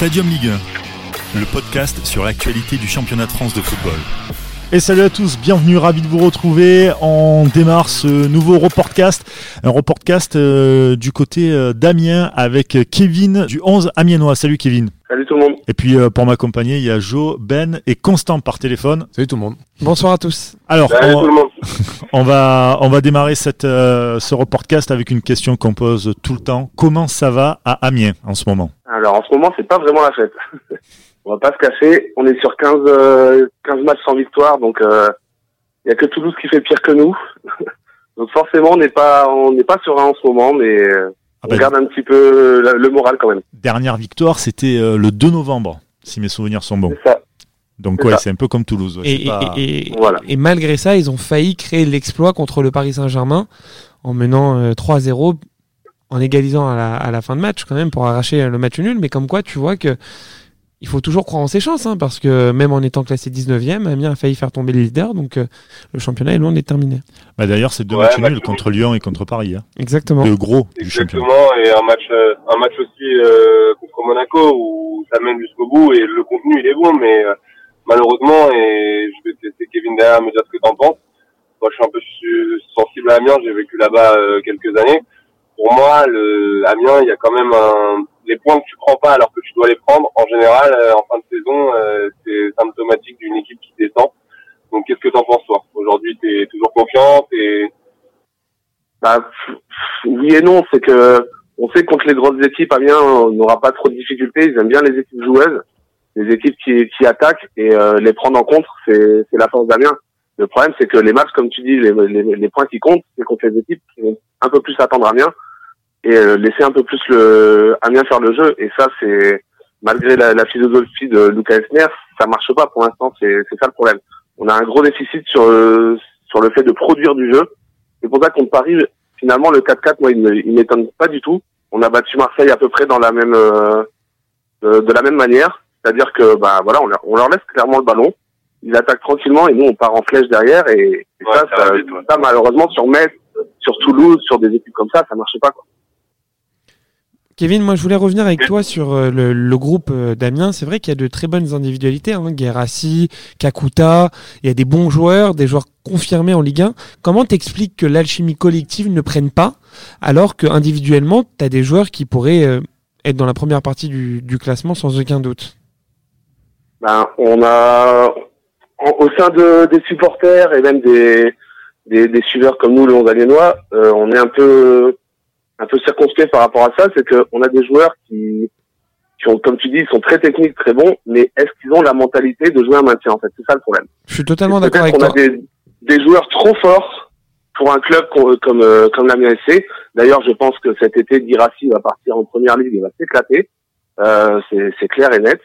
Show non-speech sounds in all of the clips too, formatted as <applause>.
Stadium Ligue 1, le podcast sur l'actualité du championnat de France de football. Et salut à tous, bienvenue, ravi de vous retrouver. On démarre ce nouveau reportcast, un reportcast euh, du côté euh, d'Amiens avec Kevin du 11 Amiennois. Salut Kevin. Salut tout le monde. Et puis euh, pour m'accompagner, il y a Jo, Ben et Constant par téléphone. Salut tout le monde. Bonsoir à tous. Alors, Salut on, tout le monde. <laughs> on va on va démarrer cette euh, ce reportcast avec une question qu'on pose tout le temps. Comment ça va à Amiens en ce moment? Alors en ce moment, c'est pas vraiment la fête. <laughs> on va pas se cacher. On est sur 15, euh, 15 matchs sans victoire, donc il y a que Toulouse qui fait pire que nous. <laughs> donc forcément, on n'est pas on n'est pas serein en ce moment, mais euh, Ah on ben, garde un petit peu le, le moral quand même. Dernière victoire, c'était euh, le 2 novembre, si mes souvenirs sont bons. C'est ça. Donc C'est ouais, c'est un peu comme Toulouse. ouais, Et, c'est pas- et- et- Voilà. et malgré ça, ils ont failli créer l'exploit contre le Paris Saint-Germain en menant euh, 3-0, en égalisant à la, à la fin de match quand même pour arracher le match nul. Mais comme quoi, tu vois que il faut toujours croire en ses chances, hein, parce que même en étant classé 19e, Amiens a failli faire tomber le leader, donc euh, le championnat est loin d'être terminé. Bah, D'ailleurs, c'est deux Ouais, matchs match nuls contre Lyon et contre Paris. Hein. Exactement. Le gros du championnat. Exactement, et un match, euh, un match aussi euh, contre Monaco où ça mène jusqu'au bout et le contenu il est bon, mais euh, malheureusement, et je vais te laisser Kevin derrière me dire ce que t'en penses. Moi, je suis un peu sensible à Amiens, j'ai vécu là-bas euh, quelques années. Pour moi, le Amiens, il y a quand même un, les points que tu prends pas alors que tu dois les prendre. En général, euh, en fin de saison, euh, c'est symptomatique d'une équipe qui descend. Donc, qu'est-ce que t'en penses toi? Aujourd'hui, t'es toujours confiant, t'es Bah, oui et non, c'est que on sait que contre les grosses équipes, Amiens on n'aura pas trop de difficultés. Ils aiment bien les équipes joueuses, les équipes qui, qui attaquent et euh, les prendre en c'est c'est la force d'Amiens. Le problème, c'est que les matchs, comme tu dis, les, les, les points qui comptent, c'est contre les équipes qui vont un peu plus attendre Amiens et euh, laisser un peu plus le Amiens faire le jeu. Et ça, c'est malgré la, la philosophie de Lucas Esner, ça marche pas pour l'instant. C'est c'est ça le problème. On a un gros déficit sur euh, sur le fait de produire du jeu. C'est pour ça qu'on Paris, finalement, le 4-4, moi, il ne- il m'étonne pas du tout. On a battu Marseille à peu près dans la même euh, de, de la même manière, c'est-à-dire que bah voilà, on leur, on leur laisse clairement le ballon, ils attaquent tranquillement et nous on part en flèche derrière et, et Ouais, ça, ça ça, ça, malheureusement sur Metz, sur Toulouse, sur des équipes comme ça, ça marche pas. Quoi. Kevin, moi je voulais revenir avec toi sur euh, le, le groupe euh, d'Amiens. C'est vrai qu'il y a de très bonnes individualités, hein, Kakuta, il y a des bons joueurs, des joueurs confirmés en Ligue 1. Comment t'expliques que l'alchimie collective ne prenne pas alors que individuellement, tu as des joueurs qui pourraient euh, être dans la première partie du, du classement sans aucun doute? Ben, on a en- au sein de, des supporters et même des, des, des suiveurs comme nous, le 11 Aliénois, euh, on est un peu un peu circonspect par rapport à ça, c'est qu'on a des joueurs qui, qui ont, comme tu dis, ils sont très techniques, très bons, mais est-ce qu'ils ont la mentalité de jouer un maintien en fait? C'est ça le problème. Je suis totalement d'accord avec a toi. des, des joueurs trop forts pour un club co- comme euh, comme l'Amiens SC. D'ailleurs, je pense que cet été, Girassi va partir en première ligue, il va s'éclater. Euh, c'est clair et net.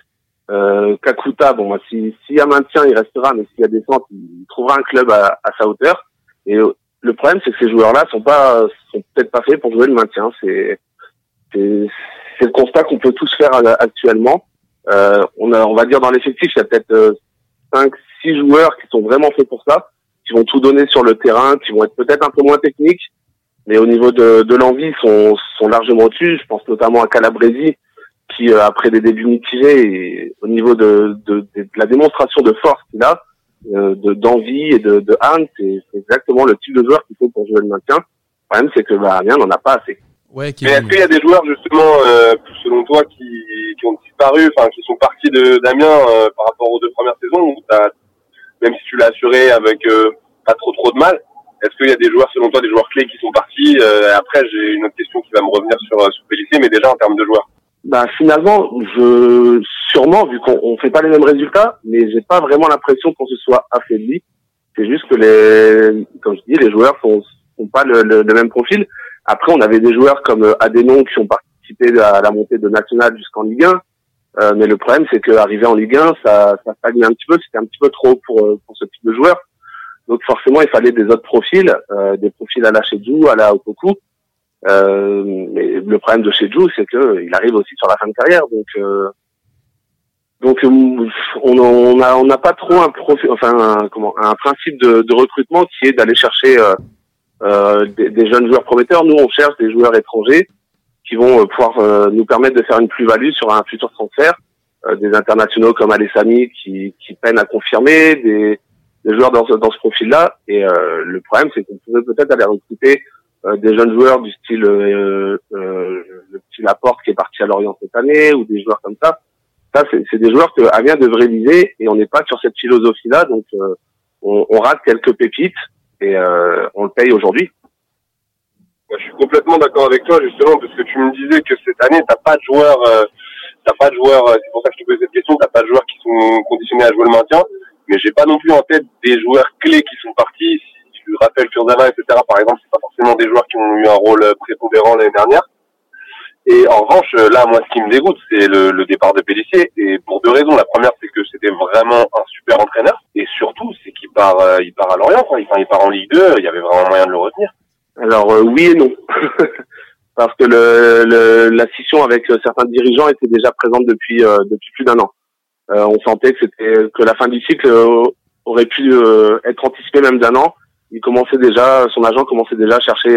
Euh, Kakuta, bon, bah, si- s'il y a maintien, il restera, mais s'il y a descente, il trouvera un club à, à sa hauteur. Et euh, le problème, c'est que ces joueurs-là sont pas, sont peut-être pas faits pour jouer le maintien. C'est, c'est, le constat qu'on peut tous faire euh, actuellement. Euh, on a, on va dire dans l'effectif, il y a peut-être euh, cinq, six joueurs qui sont vraiment faits pour ça, qui vont tout donner sur le terrain, qui vont être peut-être un peu moins techniques, mais au niveau de, de l'envie, sont, sont largement au-dessus. Je pense notamment à Calabresi, qui euh, après des débuts mitigés, et au niveau de, de, de la démonstration de force qu'il a, euh, de d'envie et de, de c'est exactement le type de joueur qu'il faut pour jouer le maintien. Le problème, c'est que bah, rien n'en a pas assez. Ouais, Mais est-ce qu'il y a des joueurs justement, euh, selon toi, qui, qui ont disparu, enfin qui sont partis de d'Amiens euh, par rapport aux deux premières saisons, où même si tu l'as assuré avec euh, pas trop trop de mal, est-ce qu'il y a des joueurs, selon toi, des joueurs clés qui sont partis euh, Après, j'ai une autre question qui va me revenir sur euh, sur Pellissier, mais déjà en termes de joueurs. Bah finalement, je sûrement vu qu'on on fait pas les mêmes résultats, mais j'ai pas vraiment l'impression qu'on se soit affaibli. C'est juste que les, comme je dis, les joueurs font, font pas le, le- le même profil. Après, on avait des joueurs comme euh, Adenon qui ont participé à la montée de National jusqu'en Ligue 1. Euh, mais le problème, c'est qu'arriver en Ligue 1, ça, ça stagne un petit peu. C'était un petit peu trop pour, euh, pour ce type de joueur. Donc forcément, il fallait des autres profils, euh, des profils à la Chedjou, à la Opoku. Euh, mais le problème de Chedjou, c'est que il arrive aussi sur la fin de carrière. Donc, euh, donc euh, on on a on n'a pas trop un profil, enfin comment un principe de, de recrutement qui est d'aller chercher euh, euh, des, des jeunes joueurs prometteurs. Nous, on cherche des joueurs étrangers qui vont euh, pouvoir euh, nous permettre de faire une plus-value sur un futur transfert des internationaux comme Alessami qui, qui peinent à confirmer, des, des joueurs dans dans ce profil-là. Et le problème, c'est qu'on pourrait peut-être aller recruter des jeunes joueurs du style le petit Laporte qui est parti à Lorient cette année ou des joueurs comme ça. Ça, c'est des joueurs que Amiens devrait viser et on n'est pas sur cette philosophie-là. Donc, on, on, rate quelques pépites et on le paye aujourd'hui je suis complètement d'accord avec toi justement parce que tu me disais que cette année t'as pas de joueurs, euh, t'as pas de joueurs. Euh, c'est pour ça que je te pose cette question. T'as pas de joueurs qui sont conditionnés à jouer le maintien, mais j'ai pas non plus en tête des joueurs clés qui sont partis. Rappelles Kurzawa, etc. Par exemple, c'est pas forcément des joueurs qui ont eu un rôle prépondérant l'année dernière. Et en revanche, là, moi, ce qui me dégoûte, c'est le, départ de Pellissier. Et pour deux raisons. La première, c'est que c'était vraiment un super entraîneur. Et surtout, c'est qu'il part, euh, il part à Lorient. Enfin, il part en Ligue 2. Il y avait vraiment moyen de le retenir. Alors euh, oui et non, <laughs> parce que la scission avec euh, certains dirigeants était déjà présente depuis euh, plus d'un an. on sentait que la fin du cycle aurait pu être anticipée même d'un an. Il commençait déjà, son agent commençait déjà à chercher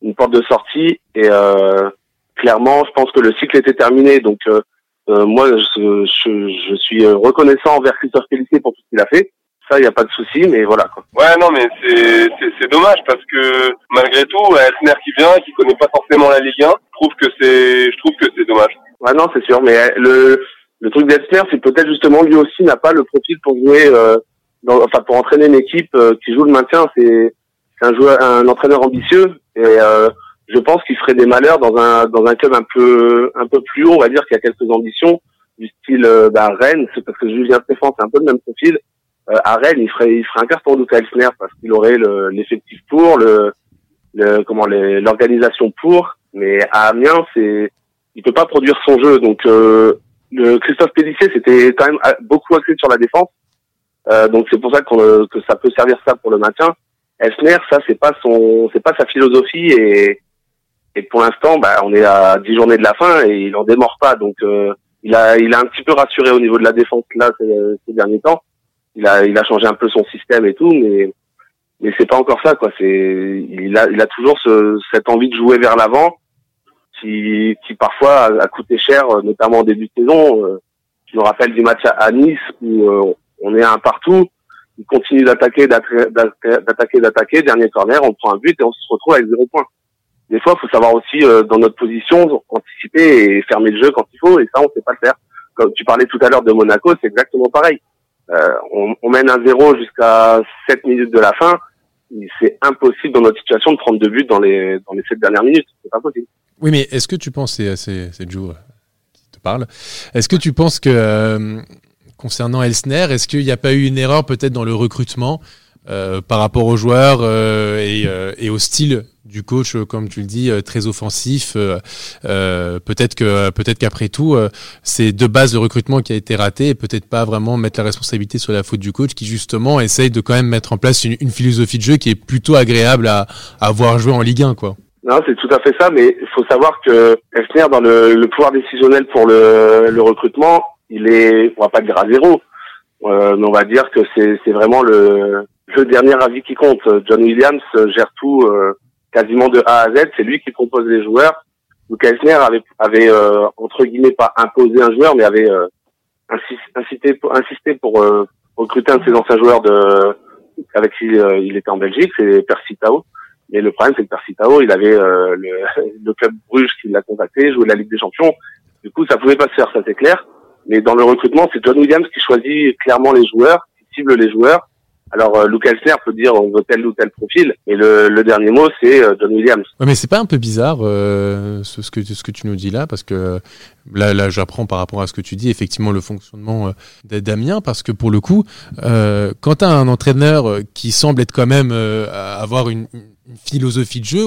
une porte de sortie et clairement, je pense que le cycle était terminé. Donc moi, je, je, je, suis reconnaissant envers Christophe Pellissier pour tout ce qu'il a fait ça, il n'y a pas de souci, mais voilà. Quoi. Ouais, non, mais c'est, c'est, dommage parce que malgré tout, Elsner qui vient, qui connaît pas forcément la Ligue 1, je trouve que c'est, je trouve que c'est dommage. Ouais, non, c'est sûr, mais le, le truc d'Elsner, c'est peut-être justement lui aussi n'a pas le profil pour jouer, euh, dans, enfin pour entraîner une équipe euh, qui joue le maintien. C'est, un joueur, un entraîneur ambitieux et euh, je pense qu'il ferait des malheurs dans un dans un club un peu un peu plus haut, on va dire, qui a quelques ambitions du style euh, bah, Rennes, parce que Julien Stéphane c'est un peu le même profil euh, à Rennes, il ferait, il ferait un carton de Elsner parce qu'il aurait l'effectif pour, le, le comment l'organisation pour. Mais à Amiens, c'est, il peut pas produire son jeu. Donc euh, le Christophe Pédissier, c'était quand même beaucoup axé sur la défense. Euh, donc c'est pour ça qu'on, que ça peut servir ça pour le maintien. Elsner, ça c'est pas son, c'est pas sa philosophie et et pour l'instant, bah, on est à 10 journées de la fin et il en démord pas. Donc euh, il a il a un petit peu rassuré au niveau de la défense là ces, ces derniers temps il a il a changé un peu son système et tout, mais mais c'est pas encore ça quoi. C'est il a il a toujours ce, cette envie de jouer vers l'avant, qui qui parfois a, coûté cher, notamment en début de saison. Euh, je me rappelle du match à, Nice où euh, on est un partout. Il continue d'attaquer, d'attaquer, d'attaquer. Dernier corner, on prend un but et on se retrouve avec zéro point. Des fois, il faut savoir aussi euh, dans notre position anticiper et fermer le jeu quand il faut. Et ça, on sait pas le faire. Comme tu parlais tout à l'heure de Monaco, c'est exactement pareil. Euh, on, mène un zéro jusqu'à 7 minutes de la fin. C'est impossible dans notre situation de prendre deux buts dans les dans les 7 dernières minutes. C'est pas possible. Oui, mais est-ce que tu penses, c'est Joe qui te parle, est-ce que tu penses que euh, concernant Elsner, est-ce qu'il n'y a pas eu une erreur peut-être dans le recrutement euh, par rapport aux joueurs euh, et, euh, et, au style du coach, comme tu le dis, très offensif. peut-être que peut-être qu'après tout, c'est de base de recrutement qui a été raté et peut-être pas vraiment mettre la responsabilité sur la faute du coach qui justement essaye de quand même mettre en place une, une philosophie de jeu qui est plutôt agréable à, à voir jouer en Ligue 1, quoi. Non, c'est tout à fait ça, mais il faut savoir que Elsner, dans le, le, pouvoir décisionnel pour le, le, recrutement, il est, on va pas dire à zéro, euh, mais on va dire que c'est vraiment le, le dernier avis qui compte. John Williams gère tout euh, quasiment de A à Z. C'est lui qui propose les joueurs. Luke Eisner avait, avait euh, entre guillemets pas imposé un joueur, mais avait euh, incité, insisté pour recruter un de ses anciens joueurs de avec qui il était en Belgique, c'est Percy Tao. Mais le problème, c'est que Percy Tao, il avait le, le, club Bruges qui l'a contacté, jouait la Ligue des Champions. Du coup, ça pouvait pas se faire, ça c'est clair. Mais dans le recrutement, c'est John Williams qui choisit clairement les joueurs, qui cible les joueurs alors, euh, Luke Elsner peut dire on veut tel ou tel profil, mais le, le dernier mot c'est euh, John Williams. Ouais, mais c'est pas un peu bizarre euh, ce, que ce que tu nous dis là, parce que là, là, j'apprends par rapport à ce que tu dis effectivement le fonctionnement euh, d'Amien, parce que pour le coup, euh, quand tu as un entraîneur qui semble être quand même avoir une, une, philosophie de jeu,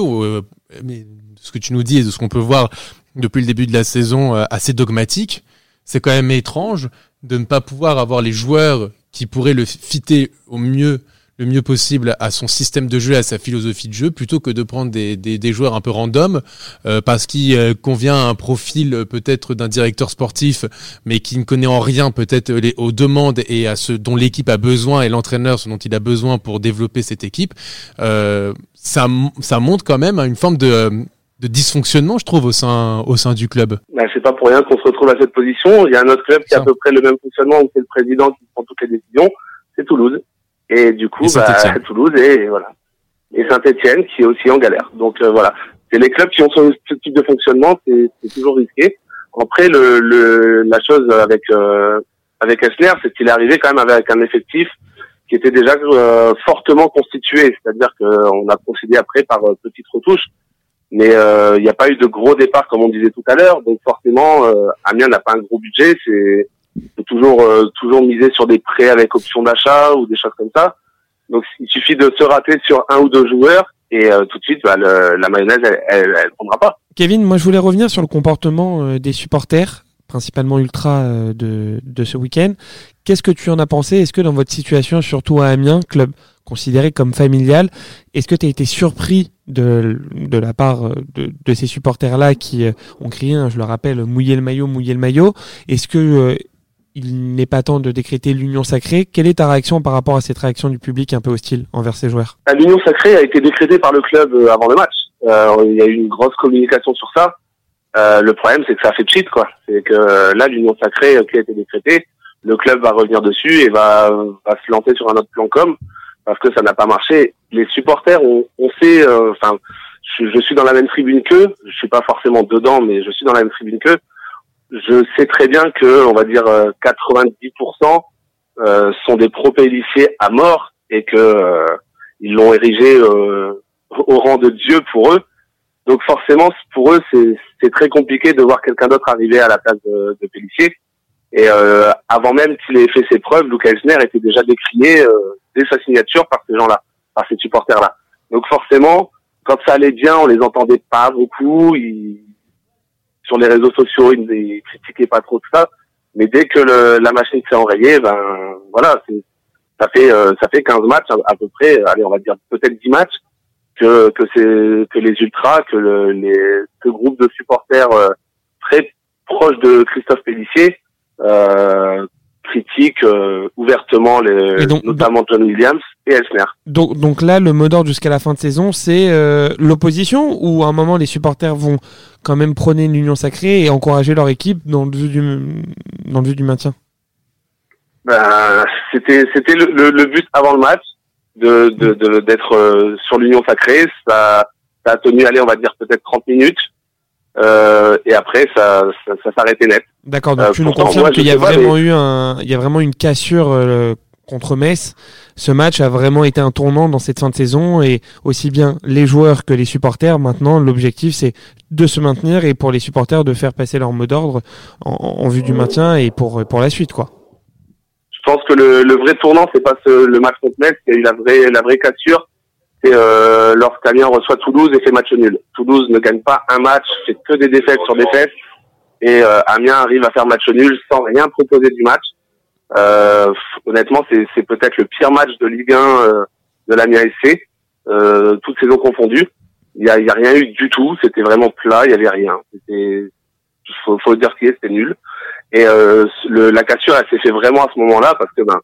mais ce que tu nous dis et de ce qu'on peut voir depuis le début de la saison assez dogmatique, c'est quand même étrange de ne pas pouvoir avoir les joueurs qui pourrait le fitter au mieux le mieux possible à son système de jeu, à sa philosophie de jeu, plutôt que de prendre des, des, des joueurs un peu random, euh, parce qu'il euh, convient à un profil euh, peut-être d'un directeur sportif, mais qui ne connaît en rien peut-être aux demandes et à ce dont l'équipe a besoin et l'entraîneur ce dont il a besoin pour développer cette équipe. ça, ça montre quand même une forme de de dysfonctionnement, je trouve, au sein, au sein du club. Bah, c'est pas pour rien qu'on se retrouve à cette position. Il y a un autre club qui a à peu près le même fonctionnement, où c'est le président qui prend toutes les décisions, c'est Toulouse. Et du coup, bah, Toulouse et voilà. Et Saint-Etienne qui est aussi en galère. Donc euh, voilà, c'est les clubs qui ont ce, type de fonctionnement, c'est toujours risqué. Après, le, le, la chose avec euh, avec Esner, c'est qu'il est arrivé quand même avec un effectif qui était déjà euh, fortement constitué, c'est-à-dire qu'on a procédé après par euh, petites retouches, mais euh, il n'y a pas eu de gros départ comme on disait tout à l'heure, donc forcément Amiens n'a pas un gros budget, c'est toujours toujours miser sur des prêts avec option d'achat ou des choses comme ça. Donc il suffit de se rater sur un ou deux joueurs et tout de suite bah, la mayonnaise elle, elle, elle, prendra pas. Kevin, moi je voulais revenir sur le comportement des supporters principalement ultra euh, de, de ce week-end. Qu'est-ce que tu en as pensé? Est-ce que dans votre situation, surtout à Amiens, club considéré comme familial, est-ce que tu as été surpris de, de la part euh, de, de ces supporters-là qui euh, ont crié, hein, je le rappelle, mouiller le maillot, mouiller le maillot? Est-ce que il n'est pas temps de décréter l'union sacrée? Quelle est ta réaction par rapport à cette réaction du public un peu hostile envers ces joueurs? L'union sacrée a été décrétée par le club avant le match. il y a eu une grosse communication sur ça. Euh, le problème, c'est que ça fait cheat, quoi. C'est que euh, là, l'union sacrée euh, qui a été décrétée, le club va revenir dessus et va, va se lancer sur un autre plan com parce que ça n'a pas marché. Les supporters, on, on sait, enfin, je, je, suis dans la même tribune qu'eux. Je suis pas forcément dedans, mais je suis dans la même tribune qu'eux. Je sais très bien que, on va dire, 90% euh, sont des pro à mort et que ils l'ont érigé au rang de Dieu pour eux. Donc forcément, pour eux, c'est très compliqué de voir quelqu'un d'autre arriver à la place de, de. Et euh, avant même qu'il ait fait ses preuves, Luca Elsner était déjà décrié euh, sa signature par ces gens-là, par ces supporters-là. Donc forcément, quand ça allait bien, on les entendait pas beaucoup. Ils, sur les réseaux sociaux, ils ne critiquaient pas trop tout ça. Mais dès que le, la machine s'est enrayée, ben voilà, ça fait euh, ça fait 15 matchs à, peu près. Allez, on va dire peut-être 10 matchs que que c'est que les ultras, que le, les ce groupe de supporters euh, très proches de Christophe Pellissier euh, critiquent euh, ouvertement les, notamment John Williams et Elsner. Donc donc là le mot d'ordre jusqu'à la fin de saison c'est euh, l'opposition ou à un moment les supporters vont quand même prôner une union sacrée et encourager leur équipe dans le but du dans le but du maintien? Ben, c'était c'était le, le but avant le match de d'être euh, sur l'union sacrée. Ça, ça a tenu, aller, on va dire peut-être 30 minutes. Euh, et après, ça, ça, ça s'arrêtait net. D'accord. Donc euh, tu nous confirmes qu'il y a vraiment eu un, il y a vraiment une cassure euh, contre Metz. Ce match a vraiment été un tournant dans cette fin de saison et aussi bien les joueurs que les supporters. Maintenant, l'objectif c'est de se maintenir et pour les supporters de faire passer leur mot d'ordre en, en, vue du maintien et pour pour la suite, quoi. Je pense que le, le vrai tournant, c'est pas ce, le match contre Metz, eu la vraie, la vraie cassure. C'est euh, lorsqu'Amiens reçoit Toulouse et fait match nul. Toulouse ne gagne pas un match, fait que des défaites sur défaites. Et euh, Amiens arrive à faire match nul sans rien proposer du match. Euh, honnêtement, c'est peut-être le pire match de Ligue 1 euh, de l'Amiens SC, euh, toutes saisons confondues. Il y a, a rien eu du tout. C'était vraiment plat. Il y avait rien. C'était, faut, faut dire qu'il c'était nul. Et euh, le, la cassure, elle s'est fait vraiment à ce moment-là parce que ben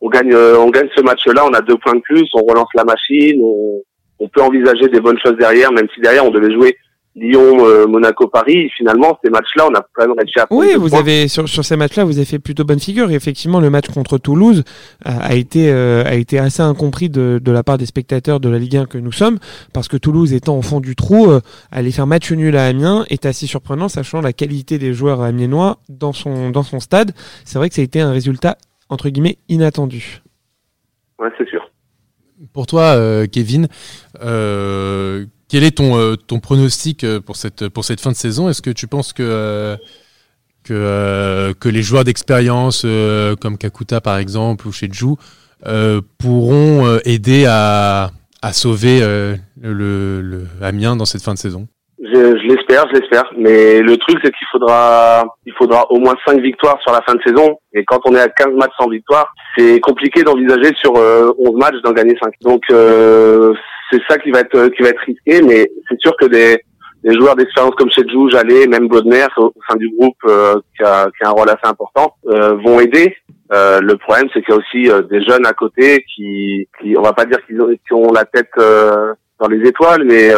on gagne, euh, on gagne ce match-là, on a deux points de plus, on relance la machine, on, on peut envisager des bonnes choses derrière, même si derrière on devait jouer Lyon, euh, Monaco, Paris. Finalement, ces matchs-là, on a quand même réussi à. Oui, vous avez sur, sur ces matchs-là, vous avez fait plutôt bonne figure. Et effectivement, le match contre Toulouse a, été euh, a été assez incompris de, de la part des spectateurs de la Ligue 1 que nous sommes, parce que Toulouse étant au fond du trou, euh, aller faire match nul à Amiens est assez surprenant, sachant la qualité des joueurs amiénois dans son dans son stade. C'est vrai que ça a été un résultat entre guillemets inattendu. Ouais, c'est sûr. Pour toi, Kevin, euh, quel est ton, euh, ton pronostic euh, pour cette, pour cette fin de saison? Est-ce que tu penses que, euh, que, que les joueurs d'expérience comme Kakuta par exemple ou Sheju pourront aider à, à sauver le, le Amiens dans cette fin de saison? Je, je l'espère, je l'espère. Mais le truc, c'est qu'il faudra, il faudra au moins 5 victoires sur la fin de saison. Et quand on est à 15 matchs sans victoire, c'est compliqué d'envisager sur 11 matchs d'en gagner 5. Donc, euh, c'est ça qui va être qui va être risqué, mais c'est sûr que des, des joueurs d'expérience comme Chedjou, Jallet, même Bodmer au, sein du groupe euh, qui, a, qui a un rôle assez important euh, vont aider. Euh, le problème, c'est qu'il y a aussi euh, des jeunes à côté qui, qui, on va pas dire qu'ils ont, qui ont la tête euh, dans les étoiles, mais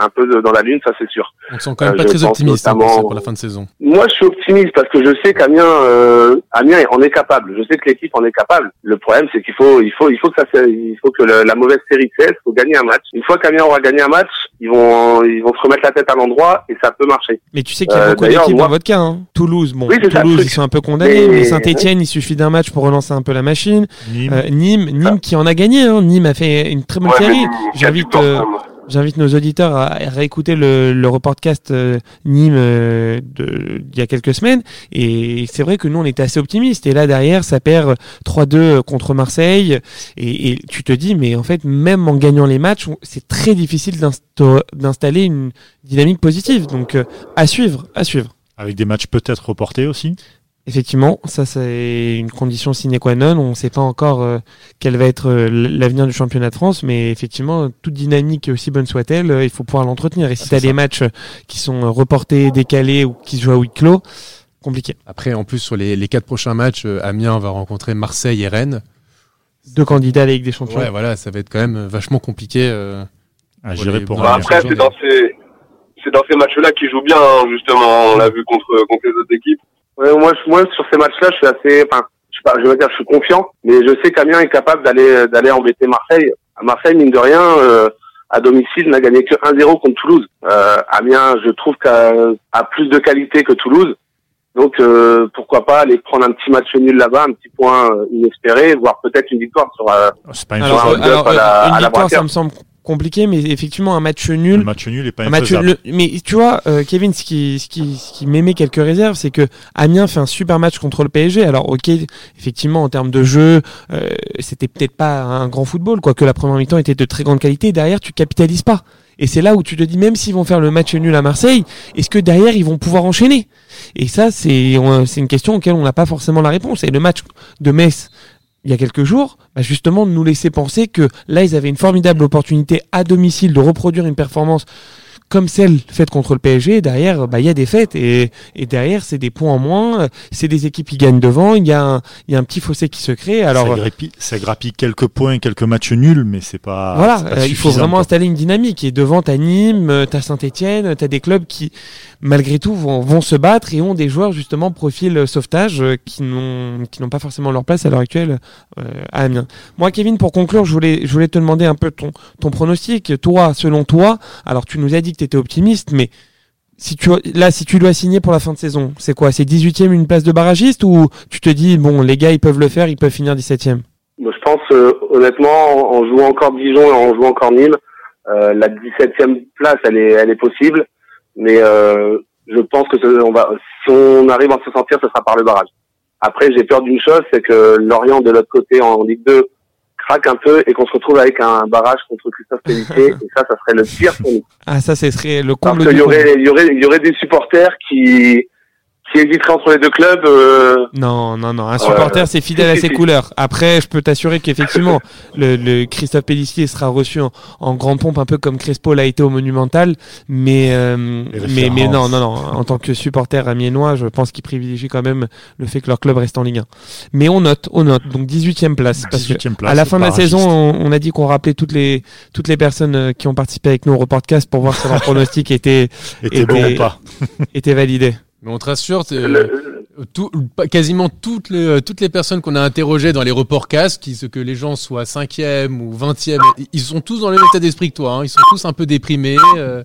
un peu de- dans la lune, ça c'est sûr. On sent quand même Euh, pas très optimiste hein, pour, notamment- ça, pour la fin de saison. Moi, je suis optimiste parce que je sais qu'Amiens, euh, Amiens en est capable. Je sais que l'équipe en est capable. Le problème, c'est qu'il faut, il faut, il faut que ça, il faut que le- la mauvaise série cesse. Il faut gagner un match. Une fois qu'Amiens aura gagné un match, ils vont, ils vont se remettre la tête à l'endroit et ça peut marcher. Mais tu sais qu'il y a Euh, beaucoup d'équipes moi- dans votre cas. Hein. Toulouse, bon, Oui, Toulouse, ils sont un peu condamnés, Mais- mais, Saint-Etienne, il suffit d'un match pour relancer un peu la machine. Nîmes. Euh, Nîmes, Nîmes qui en a gagné. Hein. Nîmes a fait une très bonne Ouais, série. J'invite, euh, même. J'invite nos auditeurs à réécouter le, le reportcast euh, Nîmes euh, d'il y a quelques semaines. Et c'est vrai que nous, on était assez optimistes. Et là, derrière, ça perd 3-2 contre Marseille. Et, et tu te dis, mais en fait, même en gagnant les matchs, c'est très difficile d'installer une dynamique positive. Donc, euh, à suivre, à suivre. Avec des matchs peut-être reportés aussi? Effectivement, ça c'est une condition sine qua non. On ne sait pas encore euh, quel va être euh, l'avenir du championnat de France, mais effectivement, toute dynamique, aussi bonne soit-elle, euh, il faut pouvoir l'entretenir. Et si Ah, tu as des matchs euh, qui sont euh, reportés, décalés ou qui se jouent à huis clos, compliqué. Après, en plus, sur les, les quatre prochains matchs, euh, Amiens va rencontrer Marseille et Rennes. Deux candidats à la Ligue des Champions. Ouais, voilà, ça va être quand même vachement compliqué. euh. à gérer les- pour Ouais, Bah, après, c'est dans ces, c'est dans ces matchs-là qu'il joue bien, hein, justement. On l'a vu contre, contre les autres équipes. Ouais, moi, je- moi, sur ces matchs-là, je suis assez, enfin, je sais pas, je veux dire, je suis confiant, mais je sais qu'Amiens est capable d'aller, d'aller embêter Marseille. À Marseille, mine de rien, euh, à domicile, n'a gagné que 1-0 contre Toulouse. Euh, Amiens, je trouve qu'a a plus de qualité que Toulouse. Donc, euh, pourquoi pas aller prendre un petit match nul là-bas, un petit point euh, inespéré, voire peut-être une victoire sur euh, C'est pas une Alors, Sur un alors, bluff à la- euh, une à la victoire, brassière. ça me semble compliqué, mais effectivement, un match nul. match nul est pas Un match, mais tu vois, euh, Kevin, ce qui, ce qui, ce qui m'émet quelques réserves, c'est que Amiens fait un super match contre le PSG. Alors, ok, effectivement, en termes de jeu, euh, c'était peut-être pas un grand football, quoique la première mi-temps était de très grande qualité. Derrière, tu capitalises pas. Et c'est là où tu te dis, même s'ils vont faire le match nul à Marseille, est-ce que derrière, ils vont pouvoir enchaîner? Et ça, c'est c'est une question auquel on n'a pas forcément la réponse. Et le match de Metz, il y a quelques jours, bah justement, nous laisser penser que là, ils avaient une formidable opportunité à domicile de reproduire une performance comme celle faite contre le PSG, et derrière, bah, il y a des fêtes et, et derrière, c'est des points en moins. C'est des équipes qui gagnent devant. Il y a un, il y a un petit fossé qui se crée. Alors ça, grappille, ça grappille quelques points, quelques matchs nuls, mais c'est pas. voilà, pas euh, il faut vraiment quoi. installer une dynamique. Et devant, t'as Nîmes, t'as Saint-Etienne, t'as des clubs qui, malgré tout, vont, vont se battre et ont des joueurs justement profil euh, sauvetage euh, qui n'ont qui n'ont pas forcément leur place à l'heure actuelle euh, à Amiens. Moi, Kevin, pour conclure, je voulais je voulais te demander un peu ton ton pronostic. Toi, selon toi, alors tu nous as dit que tu étais optimiste, mais si tu là si tu dois signer pour la fin de saison, c'est quoi? C'est 18e une place de barragiste ou tu te dis bon les gars ils peuvent le faire, ils peuvent finir 17e Moi, je pense euh, honnêtement, en, jouant encore Dijon et en jouant encore Nîmes, la 17e place, elle est, elle est possible. Mais euh, je pense que ce- on va, si on arrive à se sortir, ce sera par le barrage. Après, j'ai peur d'une chose, c'est que Lorient de l'autre côté en Ligue 2 craque un peu et qu'on se retrouve avec un barrage contre Christophe Pellissier. <laughs> et ça, ça serait le pire pour nous. Ah ça, ce serait le Parce comble qu'il du y aurait, il y aurait, il y aurait des supporters qui qui hésiteraient entre les deux clubs. euh, Non, non, non. Un supporter, c'est fidèle à ses couleurs. Après, je peux t'assurer qu'effectivement, <laughs> le, le Christophe Pellissier sera reçu en, en grande pompe, un peu comme Crespo l'a été au Monumental. Mais, euh, mais, mais non, non, non. En tant que supporter amiénois, je pense qu'il privilégie quand même le fait que leur club reste en Ligue 1. Mais on note, on note. Donc 18e place. Parce que 18e place, à la fin de la saison, on, on a dit qu'on rappelait toutes les, toutes les personnes euh, qui ont participé avec nous au reportcast pour voir si leur <laughs> pronostic était, était bon ou pas. était validé. Mais on te rassure, le- tout- pas- quasiment toutes les, euh, toutes les personnes qu'on a interrogées dans les reports casques, que les gens soient 5e ou 20e, ils sont tous dans le même état d'esprit que toi. hein. Ils sont tous un peu déprimés. euh,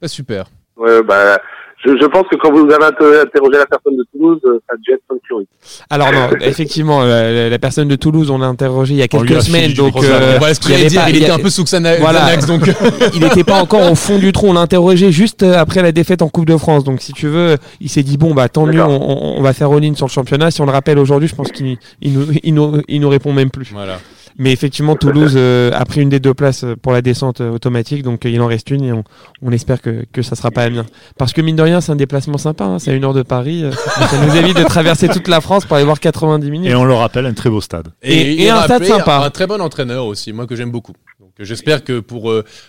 pas super. ouais, bah, je, je pense que quand vous avez inter- interrogé la personne de Toulouse, euh, ça a dû être Curie. Alors non, <laughs> effectivement, la, la personne de Toulouse, on l'a interrogé il y a quelques semaines, donc euh, voilà ce que il y j'allais avait dire. pas- il il y était a- un peu sous Xana- Voilà. Xanax, donc. <laughs> il n'était pas encore au fond du trou. On l'a interrogé juste euh, après la défaite en Coupe de France. Donc si tu veux, il s'est dit bon bah tant mieux, on- on va faire all-in sur le championnat. Si on le rappelle aujourd'hui, je pense qu'il il nous, il nous, il nous répond même plus. voilà. Mais effectivement, Toulouse euh, a pris une des deux places euh, pour la descente euh, automatique, donc il en reste une et on, on espère que, que ça sera pas Amiens. Parce que mine de rien, c'est un déplacement sympa. hein. C'est à une heure de Paris. ça nous évite de traverser toute la France pour aller voir 90 minutes. Et on le rappelle, un très beau stade. Et- et un stade sympa. Un très bon entraîneur aussi, moi que j'aime beaucoup. Donc j'espère que pour,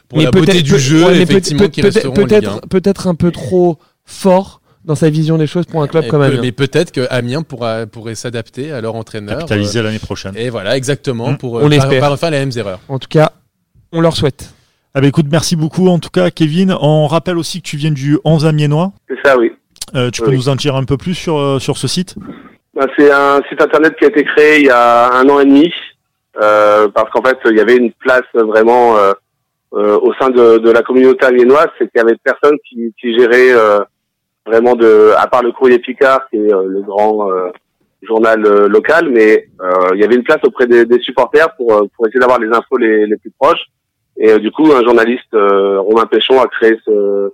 pour Mais la beauté du peut- jeu, peut- effectivement, peut- peut-être- resteront en Ligue 1. peut-être peut-être un peu trop fort dans sa vision des choses pour un club Et comme peu- Amiens. mais peut-être que Amiens pourra, pourrait s'adapter à leur entraîneur. Capitaliser l'année prochaine. euh, et voilà, exactement, Mm. pour On euh, pas, l'espère. pas refaire les mêmes erreurs. En tout cas, on leur souhaite. Ah bah écoute, merci beaucoup en tout cas Kevin. On rappelle aussi que tu viens du 11 Amiénois. C'est ça, oui. Euh, tu peux Oui. nous en dire un peu plus sur, euh, sur ce site? Bah, c'est un site internet qui a été créé il y a un an et demi, euh, parce qu'en fait, il y avait une place vraiment euh, euh, au sein de, de la communauté amiénoise, c'est qu'il y avait personne qui, qui gérait euh, vraiment de, à part le courrier Picard, qui est euh, le grand euh, journal euh, local, mais il y avait une place auprès des, des supporters pour, pour essayer d'avoir les infos les, les plus proches. Et du coup, un journaliste, Romain Péchon, a créé ce,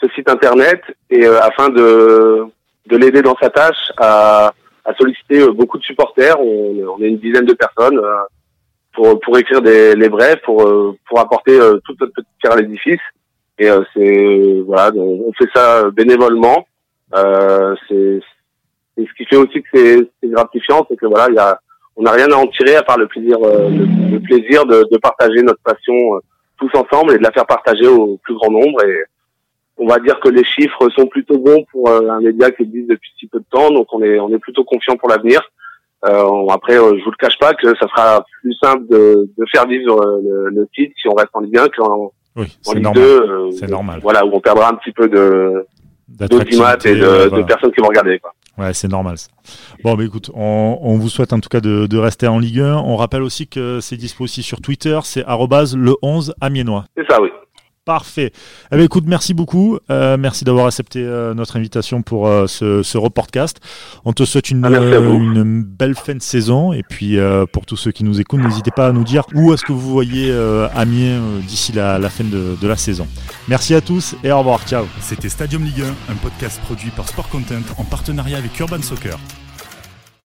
ce site internet et afin de, de l'aider dans sa tâche à, à solliciter beaucoup de supporters. On, on est une dizaine de personnes pour, pour écrire des, les brefs, pour, pour apporter toute notre petite pierre à l'édifice. Et euh, c'est voilà, on, fait ça bénévolement. Euh, c'est ce qui fait aussi que c'est gratifiant, c'est que voilà, il y a, on n'a rien à en tirer à part le plaisir, euh, le, plaisir de, de partager notre passion euh, tous ensemble et de la faire partager au plus grand nombre. Et on va dire que les chiffres sont plutôt bons pour euh, un média qui existe depuis si peu de temps, donc on est on est plutôt confiant pour l'avenir. Après, je vous le cache pas que ça sera plus simple de, de faire vivre le, le titre si on reste en Ligue 1 qu'en Oui, c'est normal. 2. euh, C'est normal. Voilà, où on perdra un petit peu de d'audimat et de, de personnes qui vont regarder. Quoi. Ouais, c'est normal. ça. Bon, bah écoute, on, on vous souhaite en tout cas de, de rester en Ligue 1. On rappelle aussi que c'est dispo aussi sur Twitter, c'est arrobase le 11 amiénois. C'est ça, oui. Parfait. Eh bien, écoute, merci beaucoup. Euh, merci d'avoir accepté euh, notre invitation pour euh, ce, ce reportcast. On te souhaite une, Ah, une belle fin de saison. Et puis, euh, pour tous ceux qui nous écoutent, n'hésitez pas à nous dire où est-ce que vous voyez euh, Amiens euh, d'ici la, la fin de, de la saison. Merci à tous et au revoir. Ciao. C'était Stadium Ligue 1, un podcast produit par Sport Content en partenariat avec Urban Soccer.